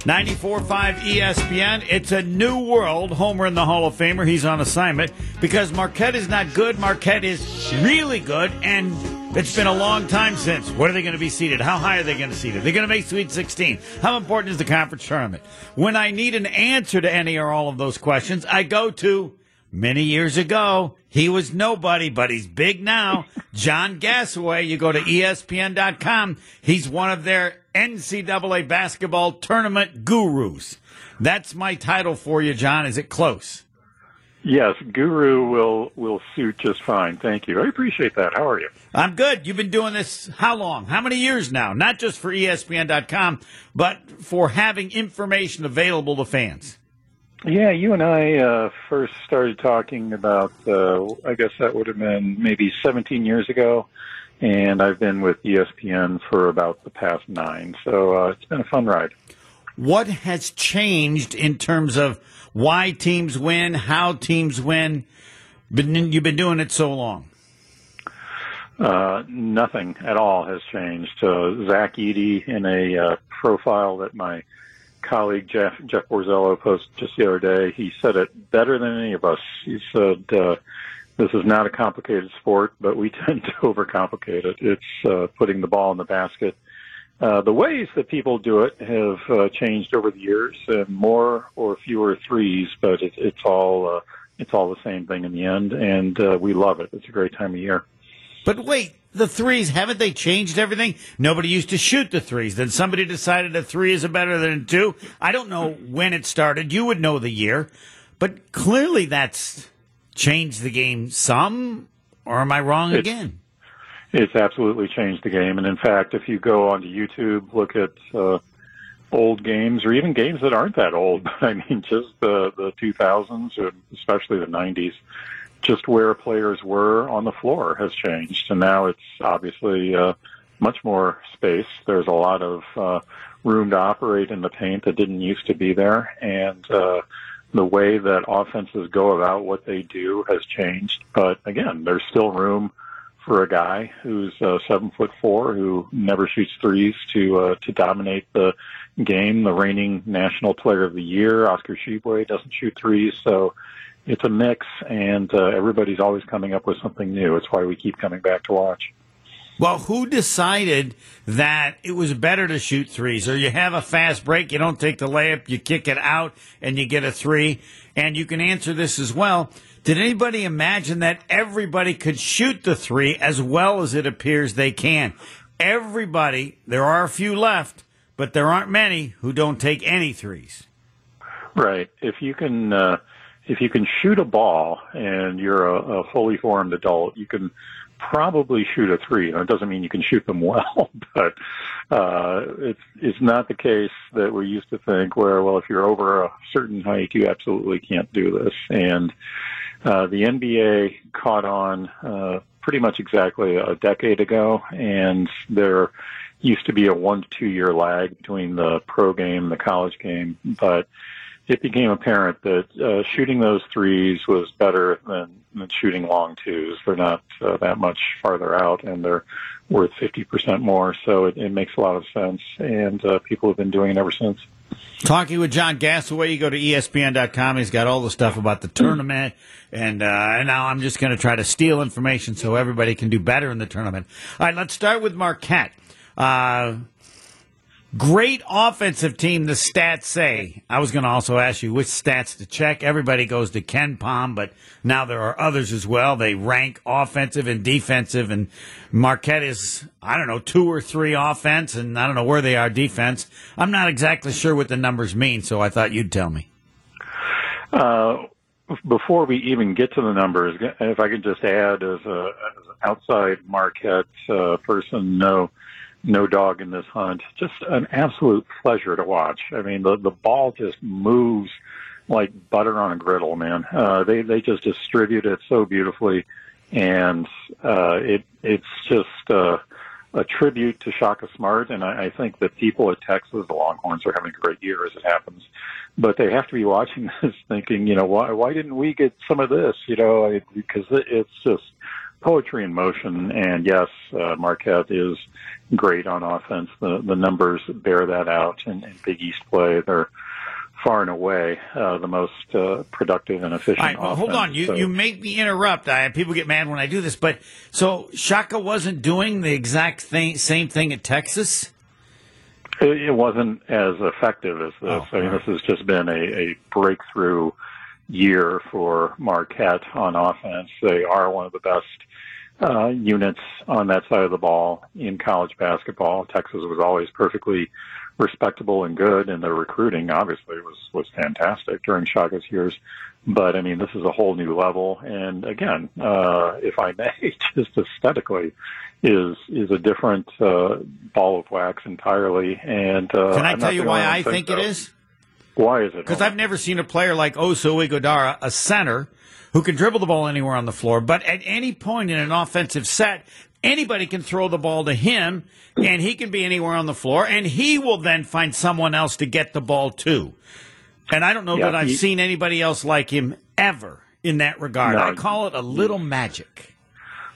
94.5 ESPN. It's a new world. Homer in the Hall of Famer. He's on assignment because Marquette is not good. Marquette is really good, and it's been a long time since. What are they going to be seated? How high are they going to seed it? They're going to make Sweet 16. How important is the conference tournament? When I need an answer to any or all of those questions, I go to many years ago. He was nobody, but he's big now. John Gasaway. You go to ESPN.com. He's one of their NCAA basketball tournament gurus. That's my title for you, John. Is it close? Yes, Guru will will suit just fine. Thank you. I appreciate that. How are you? I'm good. You've been doing this how long? How many years now? Not just for ESPN.com, but for having information available to fans. Yeah, you and I uh, first started talking about. Uh, I guess that would have been maybe 17 years ago, and I've been with ESPN for about the past nine. So uh, it's been a fun ride. What has changed in terms of why teams win, how teams win? You've been doing it so long. Uh, nothing at all has changed. Uh, Zach Edey in a uh, profile that my colleague Jeff Jeff Borzello posted just the other day, he said it better than any of us. He said, uh, "This is not a complicated sport, but we tend to overcomplicate it. It's uh, putting the ball in the basket." Uh, the ways that people do it have uh, changed over the years, and more or fewer threes, but it, it's all uh, it's all the same thing in the end, and uh, we love it. It's a great time of year. But wait, the threes haven't they changed everything? Nobody used to shoot the threes. Then somebody decided a three is better than a two. I don't know when it started. You would know the year, but clearly that's changed the game some. Or am I wrong It's- again? It's absolutely changed the game, and in fact, if you go onto YouTube, look at uh, old games or even games that aren't that old, but I mean just the the 2000s, or especially the 90s, just where players were on the floor has changed, and now it's obviously uh, much more space. There's a lot of uh, room to operate in the paint that didn't used to be there, and uh, the way that offenses go about what they do has changed. But again, there's still room for a guy who's uh, seven foot four who never shoots threes to uh, to dominate the game. The reigning national player of the year, Oscar Tshiebwe, doesn't shoot threes, so it's a mix, and uh, everybody's always coming up with something new. It's why we keep coming back to watch. Well, who decided that it was better to shoot threes? Or you have a fast break, you don't take the layup, you kick it out, and you get a three. And you can answer this as well. Did anybody imagine that everybody could shoot the three as well as it appears they can? Everybody, there are a few left, but there aren't many who don't take any threes. Right. If you can, uh, if you can shoot a ball and you're a, a fully formed adult, you can probably shoot a three. Now, it doesn't mean you can shoot them well, but uh, it's it's not the case that we used to think. Where well, if you're over a certain height, you absolutely can't do this. And uh, the NBA caught on uh, pretty much exactly a decade ago, and there used to be a one to two year lag between the pro game and the college game, but it became apparent that uh, shooting those threes was better than, than shooting long twos. They're not uh, that much farther out, and they're worth 50% more. So it, it makes a lot of sense, and uh, people have been doing it ever since. Talking with John Gasaway, you go to ESPN.com. He's got all the stuff about the tournament, and, uh, and now I'm just going to try to steal information so everybody can do better in the tournament. All right, let's start with Marquette. Great offensive team, the stats say. I was going to also ask you which stats to check. Everybody goes to KenPom, but now there are others as well. They rank offensive and defensive, and Marquette is, I don't know, two or three offense, and I don't know where they are defense. I'm not exactly sure what the numbers mean, so I thought you'd tell me. Uh, before we even get to the numbers, if I could just add as, a, as an outside Marquette uh, person, no, no dog in this hunt. Just an absolute pleasure to watch. I mean, the the ball just moves like butter on a griddle, man. Uh, they they just distribute it so beautifully, and uh, it it's just uh, a tribute to Shaka Smart. And I, I think that people at Texas, the Longhorns, are having a great year as it happens. But they have to be watching this, thinking, you know, why why didn't we get some of this? You know, because it, it's just poetry in motion. And yes, uh, Marquette is great on offense. The the numbers bear that out. In, in Big East play, they're far and away uh, the most uh, productive and efficient. All right, well, hold on. You So- you make me interrupt. I, people get mad when I do this, but so Shaka wasn't doing the exact thing, same thing at Texas. It, it wasn't as effective as this. Oh, I mean, right. this has just been a, a breakthrough year for Marquette on offense. They are one of the best uh, units on that side of the ball in college basketball. Texas was always perfectly respectable and good, and their recruiting obviously was was fantastic during Shaka's years. But I mean, this is a whole new level, and again, uh, if I may, just aesthetically, is is a different uh, ball of wax entirely. And uh, Can I I'm tell you why I think it so. is? Why is it? Because I've never seen a player like Oso Ighodaro, a center, who can dribble the ball anywhere on the floor, but at any point in an offensive set, anybody can throw the ball to him, and he can be anywhere on the floor, and he will then find someone else to get the ball to. And I don't know Yeah, that I've he- seen anybody else like him ever in that regard. No. I call it a little magic.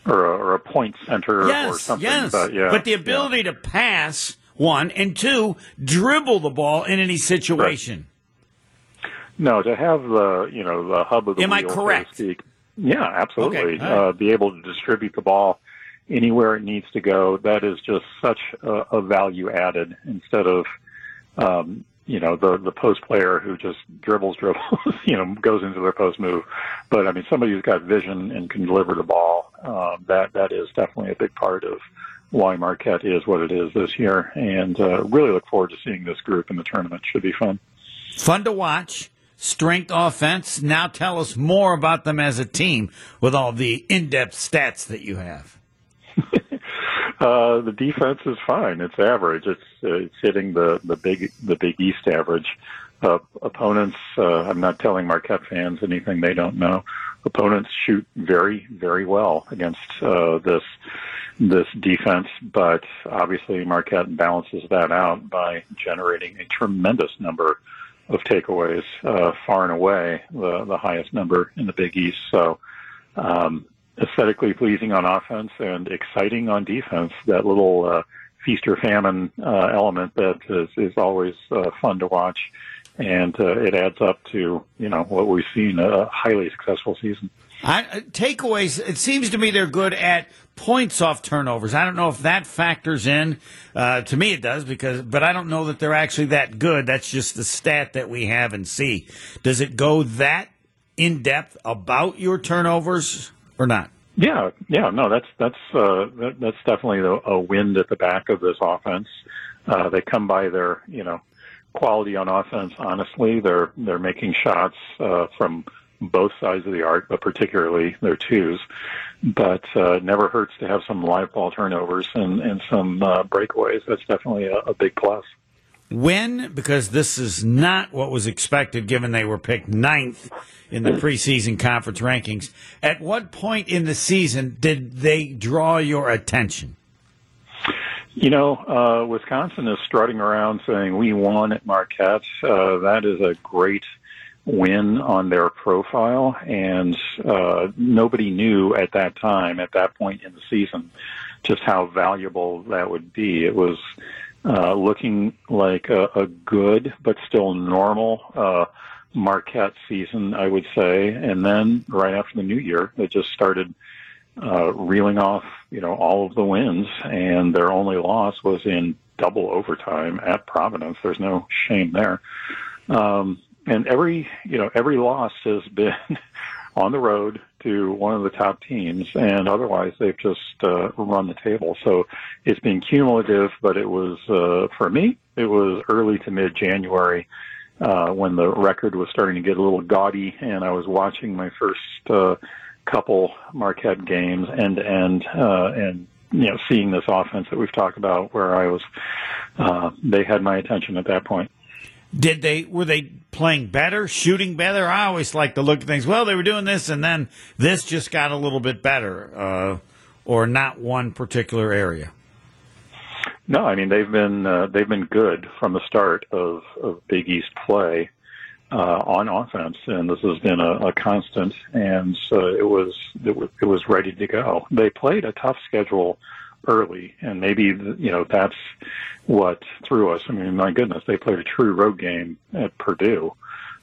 or a, or a point center or Yes, something. yes. But, yeah, the ability to pass, one, and two, dribble the ball in any situation. No, to have the you know the hub of the Am I wheel, so to correct? speak. Yeah, absolutely. Okay, right. uh, be able to distribute the ball anywhere it needs to go. That is just such a, a value added instead of um, you know the the post player who just dribbles, dribbles, you know, goes into their post move. But I mean, somebody who's got vision and can deliver the ball. Um, that that is definitely a big part of why Marquette is what it is this year. And uh, really look forward to seeing this group in the tournament. Should be fun. Fun to watch. Strength offense. Now tell us more about them as a team with all the in depth stats that you have. Uh, the defense is fine. It's average. It's uh, it's hitting the the big the Big East average. Uh, opponents. Uh, I'm not telling Marquette fans anything they don't know. Opponents shoot very very well against uh, this this defense, but obviously Marquette balances that out by generating a tremendous number of takeaways, uh, far and away the the highest number in the Big East. So. Um, aesthetically pleasing on offense and exciting on defense. That little uh, feast or famine uh, element that is, is always uh, fun to watch, and uh, it adds up to you know what we've seen a highly successful season. I, uh, takeaways. It seems to me they're good at points off turnovers. I don't know if that factors in. Uh, to me, it does because, but I don't know that they're actually that good. That's just the stat that we have and see. Does it go that in depth about your turnovers or not? Yeah, yeah, no, that's that's uh, that, that's definitely a, a wind at the back of this offense. Uh, they come by their you know quality on offense. Honestly, they're they're making shots uh, from both sides of the arc, but particularly their twos. But uh, never hurts to have some live ball turnovers and and some uh, breakaways. That's definitely a, a big plus. When, because this is not what was expected given they were picked ninth in the preseason conference rankings. At what point in the season did they draw your attention? You know, uh, Wisconsin is strutting around saying we won at Marquette. Uh, that is a great win on their profile, and uh, nobody knew at that time, at that point in the season, just how valuable that would be. It was uh, looking like a, a good but still normal uh, Marquette season, I would say. And then right after the new year, it just started uh, reeling off, you know, all of the wins, and their only loss was in double overtime at Providence. There's no shame there. Um, and every, you know, every loss has been on the road to one of the top teams, and otherwise they've just uh, run the table. So it's been cumulative, but it was uh, for me, it was early to mid January. Uh, when the record was starting to get a little gaudy, and I was watching my first uh, couple Marquette games end to end, uh, and you know, seeing this offense that we've talked about, where I was, uh, they had my attention at that point. Did they were they playing better, shooting better? I always like to look at things. Well, they were doing this, and then this just got a little bit better, uh, or not one particular area. No, I mean they've been uh, they've been good from the start of, of Big East play. uh, on offense, and this has been a, a constant. And uh, it was it was it was ready to go. They played a tough schedule early, and maybe you know that's what threw us. I mean, my goodness, they played a true road game at Purdue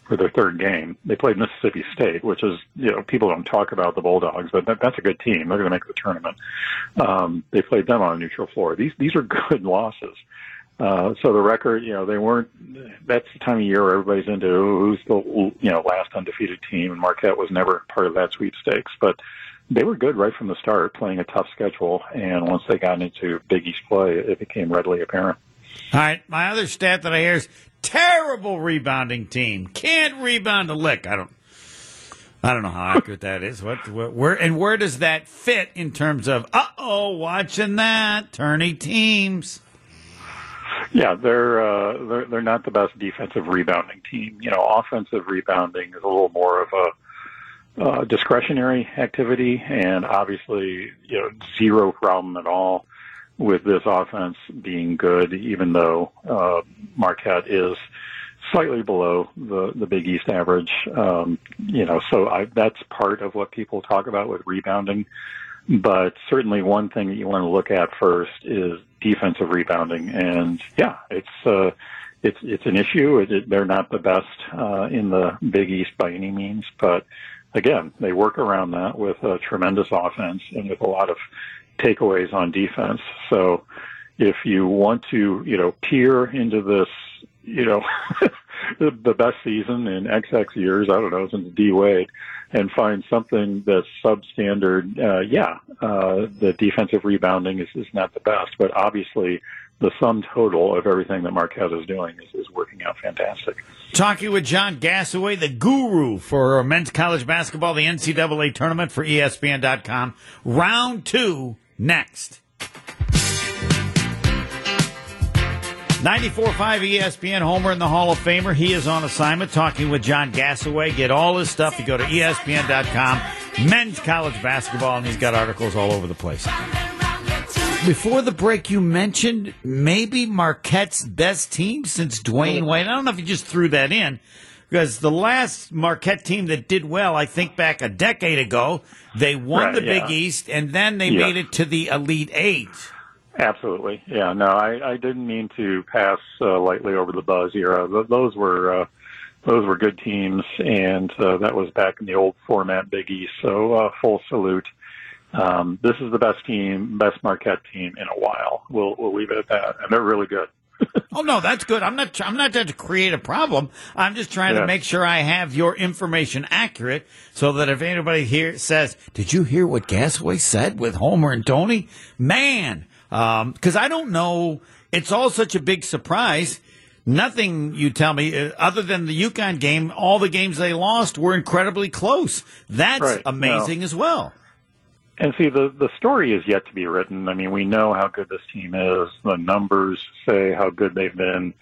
for their third game. They played Mississippi State, which is you know people don't talk about the Bulldogs, but that, that's a good team. They're going to make the tournament. Um, they played them on a neutral floor. These these are good losses. Uh, so the record, you know, they weren't. That's the time of year where everybody's into who's the you know last undefeated team, and Marquette was never part of that sweepstakes. But they were good right from the start, playing a tough schedule, and once they got into Big East play, it became readily apparent. All right, my other stat that I hear is terrible rebounding team. Can't rebound a lick. I don't. I don't know how accurate that is. What, what, where, and where does that fit in terms of, uh oh, watching that, tourney teams? Yeah, they're uh, they're they're not the best defensive rebounding team. You know, offensive rebounding is a little more of a uh, discretionary activity, and obviously, you know, zero problem at all with this offense being good, even though uh, Marquette is slightly below the the Big East average. Um, you know, so I, that's part of what people talk about with rebounding. But certainly, one thing that you want to look at first is defensive rebounding, and yeah, it's uh, it's it's an issue. It, it, they're not the best uh, in the Big East by any means, but again, they work around that with a tremendous offense and with a lot of takeaways on defense. So, if you want to, you know, peer into this, you know, the best season in XX years, I don't know, since D Wade, and find something that's substandard, uh, yeah, uh, the defensive rebounding is, is not the best, but obviously the sum total of everything that Marquette is doing is, is working out fantastic. Talking with John Gasaway, the guru for men's college basketball, the NCAA tournament for ESPN.com. Round two next. 94.5 ESPN Homer in the Hall of Famer. He is on assignment talking with John Gasaway. Get all his stuff. You go to ESPN.com, men's college basketball, and he's got articles all over the place. Before the break, you mentioned maybe Marquette's best team since Dwyane Wade. I don't know if you just threw that in because the last Marquette team that did well, I think back a decade ago, they won right, the yeah. Big East and then they yeah. made it to the Elite Eight. Absolutely. Yeah, no, I, I didn't mean to pass uh, lightly over the Buzz era. Those were uh, those were good teams, and uh, that was back in the old format Big East. So uh, full salute. Um, this is the best team, best Marquette team in a while. We'll we'll leave it at that, and they're really good. oh no, that's good. I'm not. I'm not trying to create a problem. I'm just trying yeah. to make sure I have your information accurate, so that if anybody here says, "Did you hear what Gasaway said with Homer and Tony?" Man, because um, I don't know. It's all such a big surprise. Nothing you tell me uh, other than the UConn game. All the games they lost were incredibly close. That's right. amazing as well. And see, the the story is yet to be written. I mean, we know how good this team is. The numbers say how good they've been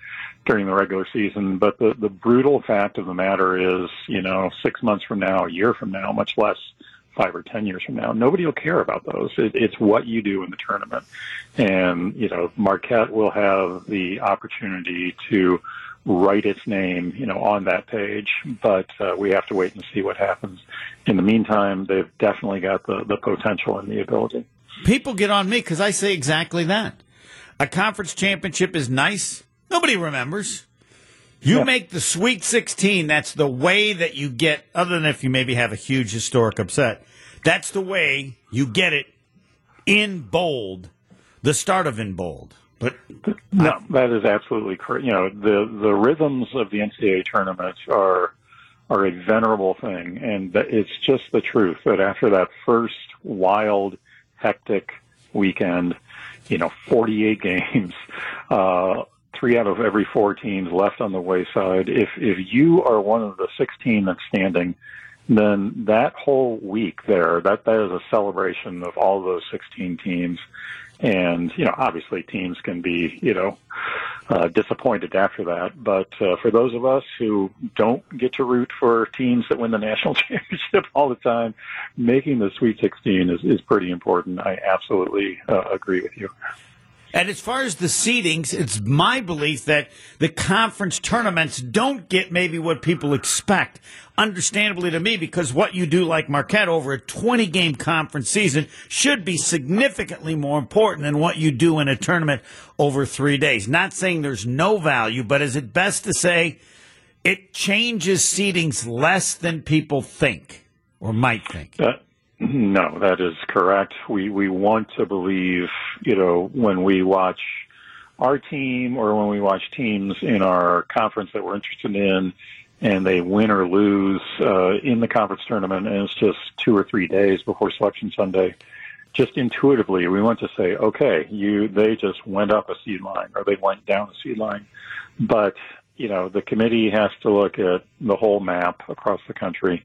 during the regular season. But the the brutal fact of the matter is, you know, six months from now, a year from now, much less five or ten years from now. Nobody will care about those. It, it's what you do in the tournament, and you know Marquette will have the opportunity to write its name, you know, on that page. But uh, we have to wait and see what happens. In the meantime, they've definitely got the the potential and the ability. People get on me because I say exactly that. A conference championship is nice. Nobody remembers. You yeah. make the Sweet 16. That's the way that you get, other than if you maybe have a huge historic upset. That's the way you get it in bold, the start of in bold. But no, that is absolutely correct. You know, the the rhythms of the NCAA tournaments are are a venerable thing, and it's just the truth that after that first wild, hectic weekend, you know, 48 games, uh, three out of every four teams left on the wayside. If if you are one of the 16 that's standing, then that whole week there, that that is a celebration of all those 16 teams. And you know, obviously, teams can be you know uh, disappointed after that. But uh, for those of us who don't get to root for teams that win the national championship all the time, making the Sweet 16 is is pretty important. I absolutely uh, agree with you. And as far as the seedings, it's my belief that the conference tournaments don't get maybe what people expect. Understandably to me, because what you do like Marquette over a 20 game conference season should be significantly more important than what you do in a tournament over three days. Not saying there's no value, but is it best to say it changes seedings less than people think or might think? Uh, no, that is correct. We we want to believe, you know, when we watch our team or when we watch teams in our conference that we're interested in, and they win or lose uh, in the conference tournament, and it's just two or three days before Selection Sunday. Just intuitively, we want to say, okay, you they just went up a seed line or they went down a seed line, but you know the committee has to look at the whole map across the country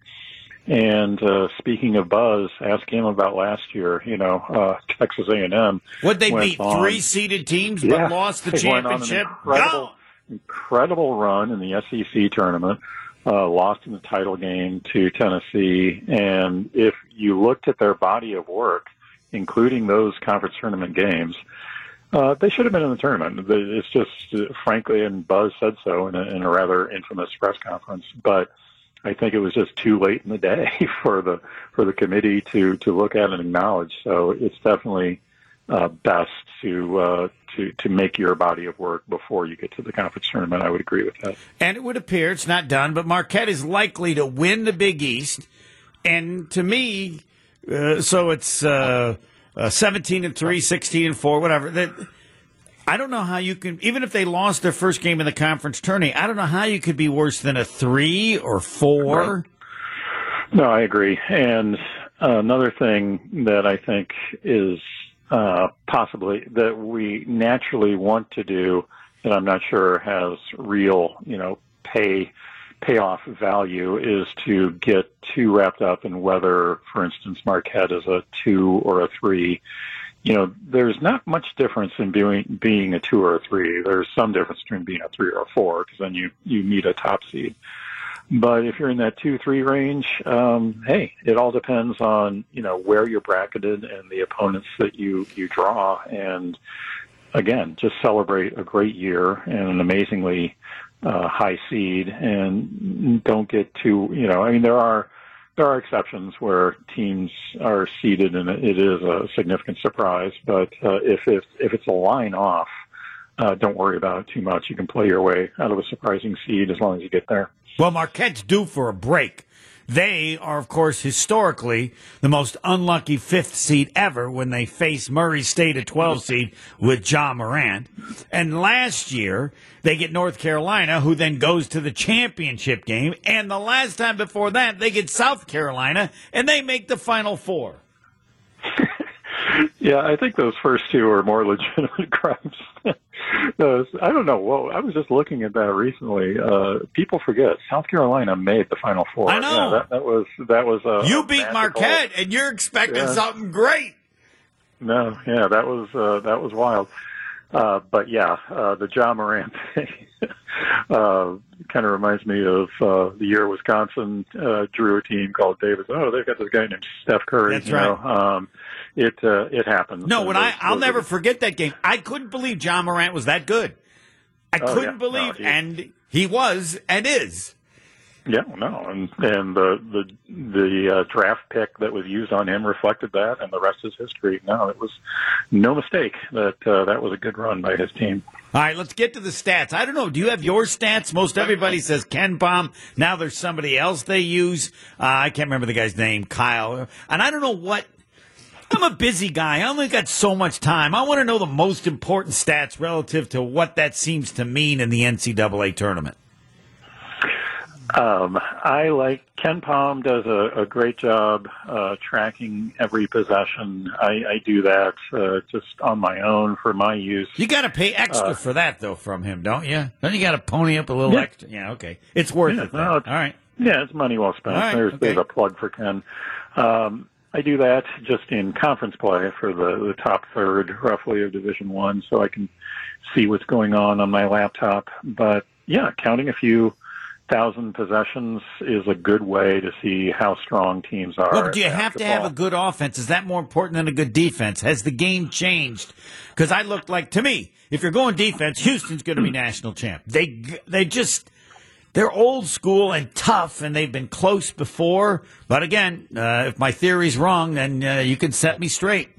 and uh, speaking of buzz, ask him about last year. You know, uh, Texas A&M. Would they beat on, three seeded teams but yeah, lost the championship? incredible, incredible run in the SEC tournament. Uh, lost in the title game to Tennessee, and if you looked at their body of work, including those conference tournament games, uh, they should have been in the tournament. It's just, uh, frankly, and Buzz said so in a, in a rather infamous press conference, but I think it was just too late in the day for the for the committee to to look at and acknowledge. So it's definitely uh, best to uh, to to make your body of work before you get to the conference tournament. I would agree with that. And it would appear it's not done, but Marquette is likely to win the Big East. And to me, uh, so it's uh, uh, 17 and 3, 16 and 4, whatever. That I don't know how you can, even if they lost their first game in the conference tourney, I don't know how you could be worse than a three or four. No, I agree. And another thing that I think is uh, possibly that we naturally want to do, that I'm not sure has real, you know, pay payoff value, is to get too wrapped up in whether, for instance, Marquette is a two or a three you know, there's not much difference in being being a two or a three. There's some difference between being a three or a four because then you you need a top seed. But if you're in that two three range, um, hey, it all depends on you know where you're bracketed and the opponents that you you draw. And again, just celebrate a great year and an amazingly uh, high seed, and don't get too you know. I mean, there are there are exceptions where teams are seeded and it is a significant surprise. But uh, if if if it's a line off, uh, don't worry about it too much. You can play your way out of a surprising seed as long as you get there. Well, Marquette's due for a break. They are, of course, historically the most unlucky fifth seed ever when they face Murray State, a 12 seed, with John Morant. And last year, they get North Carolina, who then goes to the championship game. And the last time before that, they get South Carolina, and they make the Final Four. Yeah, I think those first two are more legitimate crimes. uh, I don't know. Well, I was just looking at that recently. Uh, people forget South Carolina made the Final Four. I know yeah, that, that, was that was a you beat Marquette, and you're expecting yeah. something great. No, yeah, that was uh, that was wild. Uh, but yeah, uh, the Ja Morant thing uh, kind of reminds me of uh, the year Wisconsin uh, drew a team called Davidson. Oh, they've got this guy named Steph Curry. That's you right. Know? Um, it uh, it happens. No, when those, I I'll never forget that game. I couldn't believe John Morant was that good. I oh, couldn't yeah. believe, no, and he was and is. Yeah, no, and and the the the uh, draft pick that was used on him reflected that, and the rest is history. No, it was no mistake that uh, that was a good run by his team. All right, let's get to the stats. I don't know. Do you have your stats? Most everybody says KenPom. Now there's somebody else they use. Uh, I can't remember the guy's name, Kyle, and I don't know what. I'm a busy guy. I only got so much time. I want to know the most important stats relative to what that seems to mean in the NCAA tournament. Um, I like KenPom does a, a great job uh, tracking every possession. I, I do that uh, just on my own for my use. You got to pay extra uh, for that though from him, don't you? Don't you got to pony up a little yeah. extra? Yeah, okay, it's worth yeah, it. All right. Yeah, it's money well spent. Right, there's, okay. there's a plug for Ken. Um, I do that just in conference play for the, the top third, roughly, of Division One, so I can see what's going on on my laptop. But yeah, counting a few thousand possessions is a good way to see how strong teams are. Well, do you have to have a good offense? Is that more important than a good defense? Has the game changed? Because I looked like to me, if you're going defense, Houston's going to be national champ. They they just they're old school and tough, and they've been close before. But again, uh, if my theory's wrong, then uh, you can set me straight.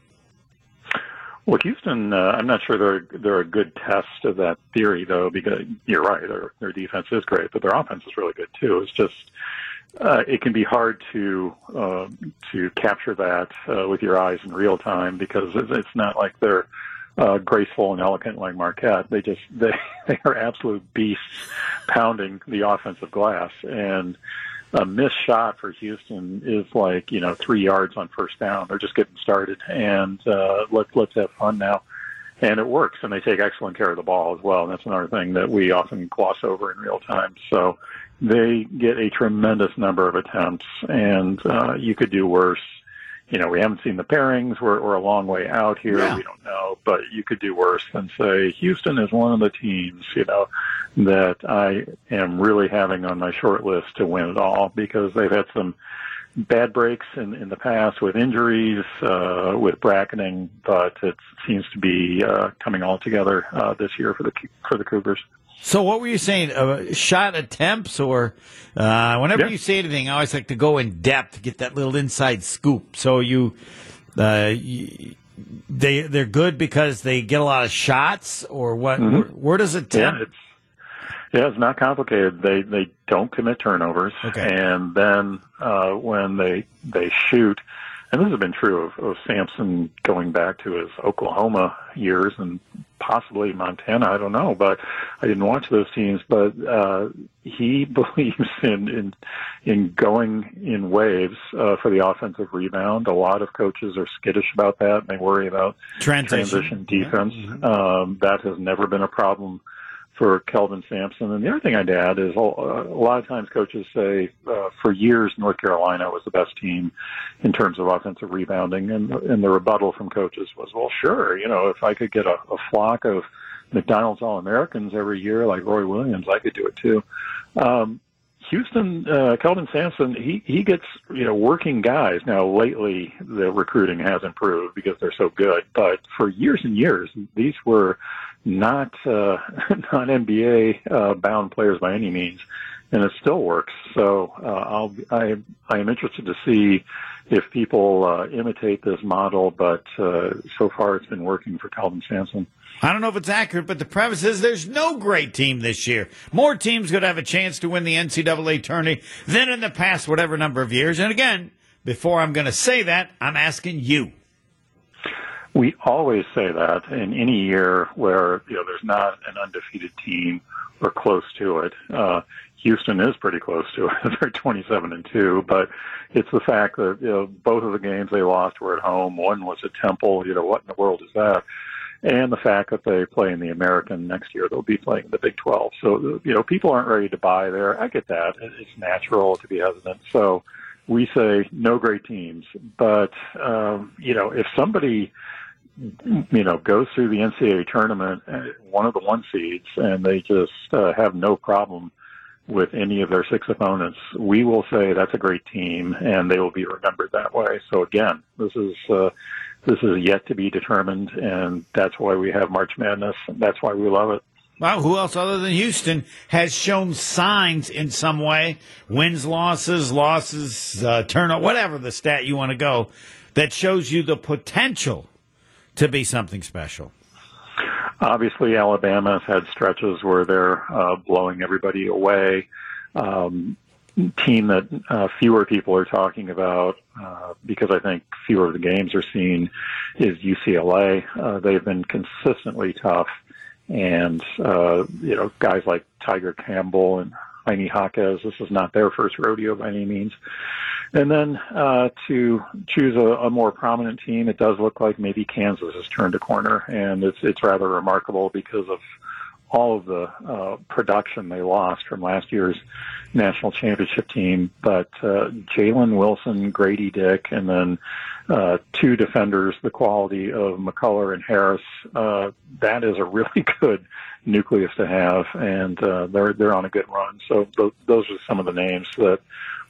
Well, Houston, uh, I'm not sure they're they're a good test of that theory, though, because you're right, their their defense is great, but their offense is really good too. It's just uh, it can be hard to uh, to capture that uh, with your eyes in real time because it's not like they're uh, graceful and elegant like Marquette. They just they they are absolute beasts pounding the offensive glass and a missed shot for Houston is like you know three yards on first down. They're just getting started, and uh, let's let's have fun now. And it works, and they take excellent care of the ball as well. And that's another thing that we often gloss over in real time. So they get a tremendous number of attempts, and uh, you could do worse you know, we haven't seen the pairings. We're, we're a long way out here. Yeah. We don't know, but you could do worse than say Houston is one of the teams, you know, that I am really having on my short list to win it all because they've had some bad breaks in, in the past with injuries, uh, with bracketing, but it seems to be uh, coming all together uh, this year for the for the Cougars. So, what were you saying? Uh, shot attempts, or uh, whenever yeah. you say anything, I always like to go in depth, get that little inside scoop. So you, uh, you they they're good because they get a lot of shots, or what? Mm-hmm. Where, where, does it? Yeah, it's yeah, it's not complicated. They they don't commit turnovers, okay. and then uh, when they they shoot, and this has been true of, of Sampson going back to his Oklahoma years and possibly Montana. I don't know, but I didn't watch those teams. But uh, he believes in in in going in waves uh, for the offensive rebound. A lot of coaches are skittish about that, and they worry about transition, transition defense. Yeah. Mm-hmm. Um, that has never been a problem for Kelvin Sampson. And the other thing I'd add is a lot of times coaches say uh, for years North Carolina was the best team in terms of offensive rebounding, and and the rebuttal from coaches was, well, sure, you know, if I could get a, a flock of McDonald's All Americans every year like Roy Williams, I could do it too. Um, Houston, uh, Kelvin Sampson, he, he gets, you know, working guys. Now, lately, the recruiting has improved because they're so good. But for years and years, these were not, uh, not NBA, uh, bound players by any means. And it still works. So, uh, I'll, I, I am interested to see if people, uh, imitate this model, but, uh, so far it's been working for Kelvin Sampson. I don't know if it's accurate, but the premise is there's no great team this year. More teams could have a chance to win the NCAA tourney than in the past whatever number of years. And again, before I'm going to say that, I'm asking you. We always say that in any year where you know there's not an undefeated team or close to it. Uh, Houston is pretty close to it. They're 27 and two, but it's the fact that you know both of the games they lost were at home. One was at Temple. You know what in the world is that? and the fact that they play in the American next year, they'll be playing in the Big 12. So, you know, people aren't ready to buy there. I get that. It's natural to be hesitant. So we say no great teams. But, um, you know, if somebody, you know, goes through the NCAA tournament, uh, one of the one seeds, and they just uh, have no problem with any of their six opponents, we will say that's a great team, and they will be remembered that way. So again, this is uh, this is yet to be determined, and that's why we have March Madness. And that's why we love it. Well, who else other than Houston has shown signs in some way, wins, losses, losses, uh, turnout, whatever the stat you want to go, that shows you the potential to be something special? Obviously, Alabama has had stretches where they're uh, blowing everybody away. Um, team that uh, fewer people are talking about uh, because I think fewer of the games are seen is UCLA. Uh, they've been consistently tough, and uh, you know guys like Tiger Campbell and Jaime Jaquez. This is not their first rodeo by any means. And then uh, to choose a, a more prominent team, it does look like maybe Kansas has turned a corner, and it's it's rather remarkable because of all of the uh, production they lost from last year's national championship team. But uh, Jalen Wilson, Grady Dick, and then uh, two defenders, the quality of McCullar and Harris. Uh, that is a really good nucleus to have, and uh, they're they're on a good run. So th- those are some of the names that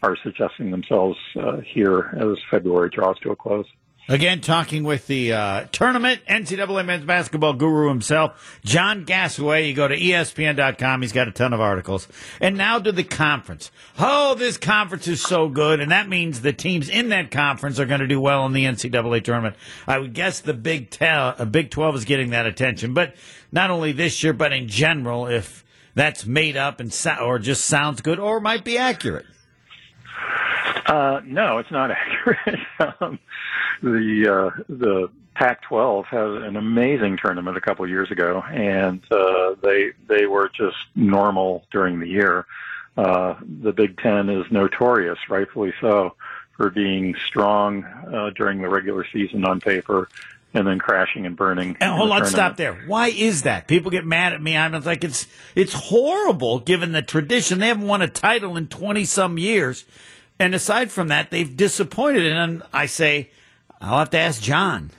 are suggesting themselves uh, here as February draws to a close. Again, talking with the uh, tournament NCAA men's basketball guru himself, John Gasaway. You go to ESPN.com. He's got a ton of articles. And now to the conference. Oh, this conference is so good, and that means the teams in that conference are going to do well in the NCAA tournament. I would guess the Big Ten, uh, Big Twelve is getting that attention, but not only this year, but in general, if that's made up and so- or just sounds good or might be accurate. Uh, no, it's not accurate. um, the uh, the Pac-12 had an amazing tournament a couple of years ago, and uh, they they were just normal during the year. Uh, the Big Ten is notorious, rightfully so, for being strong uh, during the regular season on paper, and then crashing and burning. And hold on, tournament. stop there. Why is that? People get mad at me. I'm like, it's it's horrible given the tradition. They haven't won a title in twenty some years, and aside from that, they've disappointed. And I say, I'll have to ask John.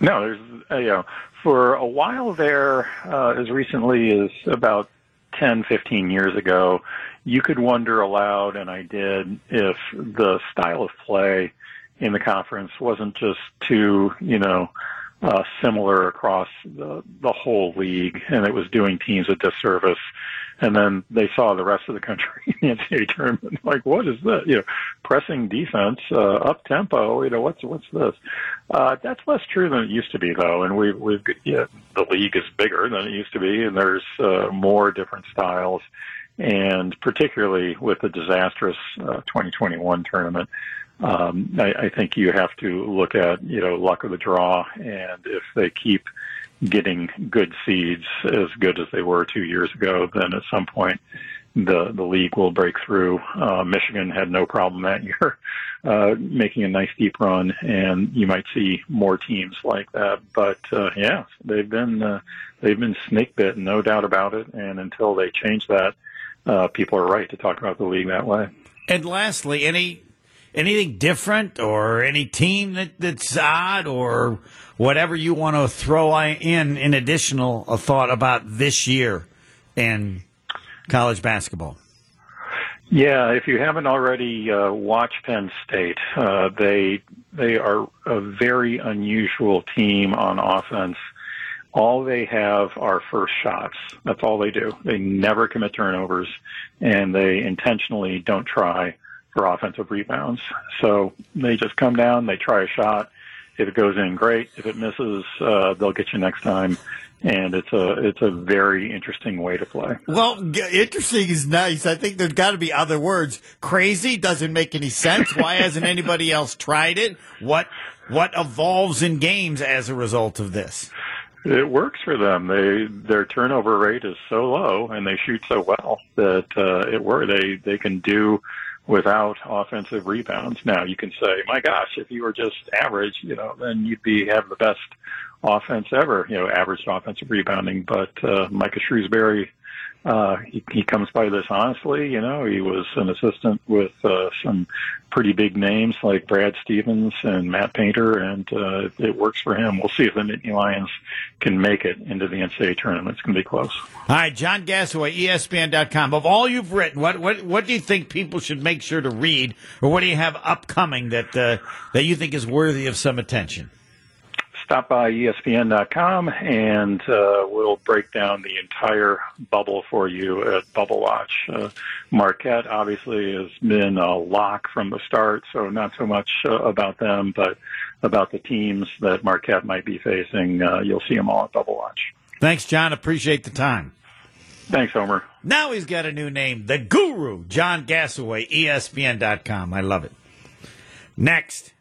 No, there's uh, you know for a while there, uh, as recently as about 10, 15 years ago, you could wonder aloud, and I did, if the style of play in the conference wasn't just too you know uh, similar across the the whole league, and it was doing teams a disservice. And then they saw the rest of the country in the NCAA tournament. Like, what is that? You know, pressing defense, uh, up tempo. You know, what's what's this? Uh, that's less true than it used to be, though. And we, we've yeah, the league is bigger than it used to be, and there's uh, more different styles. And particularly with the disastrous uh, 2021 tournament, um, I, I think you have to look at you know luck of the draw, and if they keep getting good seeds as good as they were two years ago, then at some point the the league will break through. Uh, Michigan had no problem that year uh, making a nice deep run, and you might see more teams like that. But uh, yeah, they've been uh, they've been snake bit, no doubt about it. And until they change that, uh, people are right to talk about the league that way. And lastly, any anything different or any team that, that's odd or whatever you want to throw in in additional a thought about this year in college basketball? Yeah, if you haven't already uh, watched Penn State, uh, they they are a very unusual team on offense. All they have are first shots. That's all they do. They never commit turnovers, and they intentionally don't try for offensive rebounds. So they just come down, they try a shot. If it goes in, great. If it misses, uh, they'll get you next time. And it's a it's a very interesting way to play. Well, g- interesting is nice. I think there's got to be other words. Crazy doesn't make any sense. Why hasn't anybody else tried it? What what evolves in games as a result of this? It works for them. They their turnover rate is so low, and they shoot so well that uh, it works. They they can do without offensive rebounds. Now you can say, my gosh, if you were just average, you know, then you'd be have the best offense ever, you know, average offensive rebounding. But uh, Micah Shrewsberry, uh, he, he comes by this honestly. You know, he was an assistant with uh, some pretty big names like Brad Stevens and Matt Painter, and uh, it works for him. We'll see if the Nittany Lions can make it into the NCAA tournament. It's going to be close. All right, John Gasaway, ESPN.com. Of all you've written, what what what do you think people should make sure to read, or what do you have upcoming that uh, that you think is worthy of some attention? Stop by ESPN.com and uh, we'll break down the entire bubble for you at Bubble Watch. Uh, Marquette obviously has been a lock from the start, so not so much uh, about them, but about the teams that Marquette might be facing. Uh, you'll see them all at Bubble Watch. Thanks, John. Appreciate the time. Thanks, Homer. Now he's got a new name, the Guru, John Gasaway, E ESPN.com. I love it. Next.